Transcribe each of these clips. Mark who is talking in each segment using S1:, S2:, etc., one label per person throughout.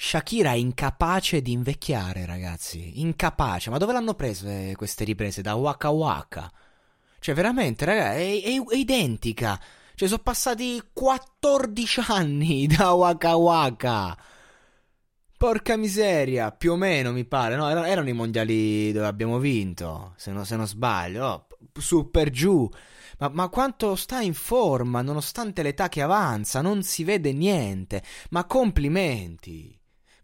S1: Shakira è incapace di invecchiare, ragazzi. Incapace. Ma dove l'hanno prese queste riprese? Da Waka Waka. Cioè, veramente, ragazzi, è, è, è identica. Cioè, sono passati 14 anni da Waka Waka. Porca miseria, più o meno mi pare, no? Erano, i mondiali dove abbiamo vinto, se, no, non sbaglio, oh, su per giù. Ma, ma, quanto sta in forma, nonostante l'età che avanza, non si vede niente. Ma complimenti.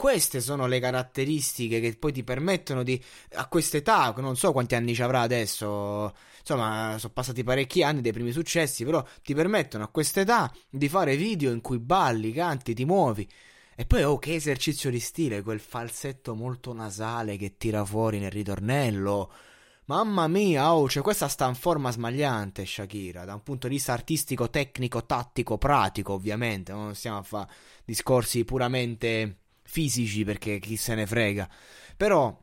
S1: Queste sono le caratteristiche che poi ti permettono di, a quest'età, non so quanti anni ci avrà adesso, insomma, sono passati parecchi anni dei primi successi, però ti permettono a quest'età di fare video in cui balli, canti, ti muovi. E poi, oh, che esercizio di stile, quel falsetto molto nasale che tira fuori nel ritornello. Mamma mia, oh, cioè questa sta in forma smagliante, Shakira, da un punto di vista artistico, tecnico, tattico, pratico, ovviamente. Non stiamo a fare discorsi puramente fisici perché chi se ne frega. Però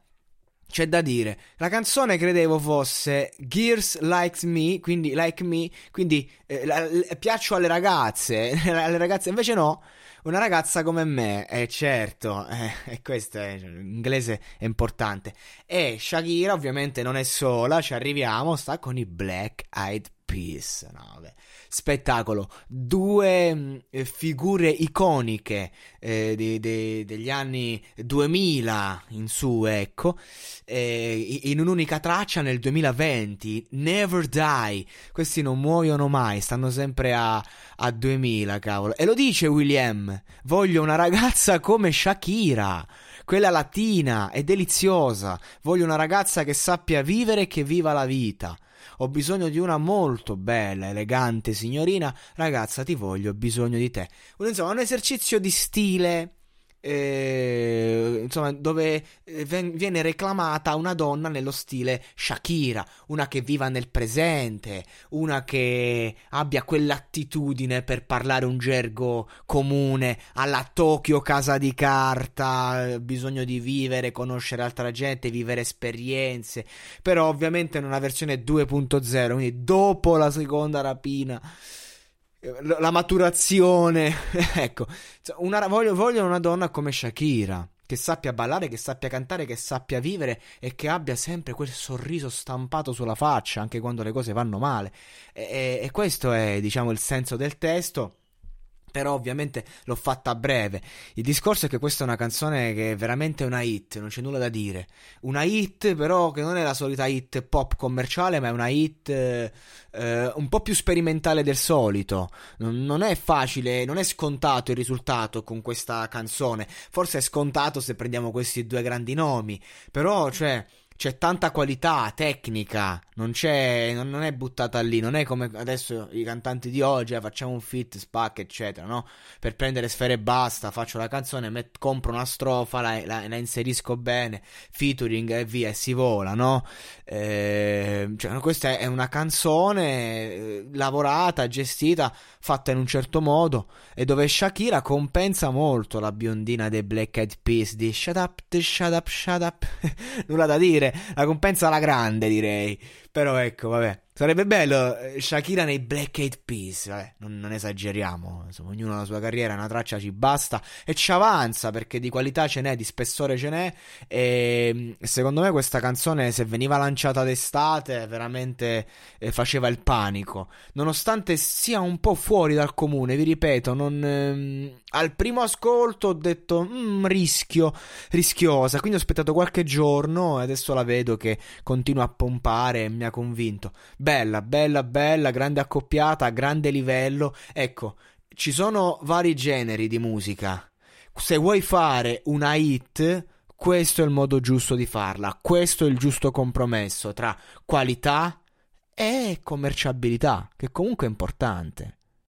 S1: c'è da dire, la canzone credevo fosse Gears Likes Me, quindi like me, quindi eh, la, la, piaccio alle ragazze, alle ragazze invece no, una ragazza come me, eh, certo, eh, questo è, inglese è importante. E Shakira ovviamente non è sola, ci arriviamo, sta con i Black Eyed Peas, no, vabbè spettacolo. Due mm, figure iconiche eh, de, de, degli anni 2000 in su, ecco, eh, in un'unica traccia nel 2020. Never Die. Questi non muoiono mai, stanno sempre a, a 2000, cavolo. E lo dice William: Voglio una ragazza come Shakira quella latina e deliziosa. Voglio una ragazza che sappia vivere e che viva la vita. Ho bisogno di una molto bella, elegante signorina. Ragazza, ti voglio, ho bisogno di te. Insomma, un esercizio di stile eh, insomma, dove eh, viene reclamata una donna nello stile Shakira, una che viva nel presente, una che abbia quell'attitudine per parlare un gergo comune alla Tokyo casa di carta, bisogno di vivere, conoscere altra gente, vivere esperienze, però ovviamente in una versione 2.0, quindi dopo la seconda rapina la maturazione. ecco, una, voglio, voglio una donna come Shakira che sappia ballare, che sappia cantare, che sappia vivere e che abbia sempre quel sorriso stampato sulla faccia anche quando le cose vanno male. E, e questo è, diciamo, il senso del testo però ovviamente l'ho fatta a breve. Il discorso è che questa è una canzone che è veramente una hit, non c'è nulla da dire. Una hit, però, che non è la solita hit pop commerciale, ma è una hit eh, un po' più sperimentale del solito. Non, non, è facile, non è scontato il risultato con questa canzone. Forse è scontato se prendiamo questi due grandi nomi, però, cioè c'è tanta qualità tecnica, non non, non, è buttata lì, non è come adesso i cantanti di oggi, eh, facciamo un fit, spack, eccetera, no? Per prendere sfere e basta, faccio la canzone, met, compro una strofa, la, la, la, inserisco bene, featuring e via, e si vola, no? Eh, cioè, questa è una canzone eh, lavorata, gestita, fatta in un certo modo, e dove Shakira compensa molto la biondina dei Black Eyed Peas di shut up, shut up, shut up, nulla da dire la compensa alla grande, direi. Però ecco, vabbè. Sarebbe bello eh, Shakira nei Black Eyed Peas, vabbè, non, non, esageriamo, insomma, ognuno ha la sua carriera, una traccia ci basta e ci avanza perché di qualità ce n'è, di spessore ce n'è e secondo me questa canzone se veniva lanciata d'estate veramente eh, faceva il panico, nonostante sia un po' fuori dal comune, vi ripeto, non, ehm, al primo ascolto ho detto mm, rischio, rischiosa, quindi ho aspettato qualche giorno e adesso la vedo che continua a pompare e mi ha convinto. Bella, bella, bella, grande accoppiata, grande livello. Ecco, ci sono vari generi di musica. Se vuoi fare una hit, questo è il modo giusto di farla. Questo è il giusto compromesso tra qualità e commerciabilità, che comunque è importante.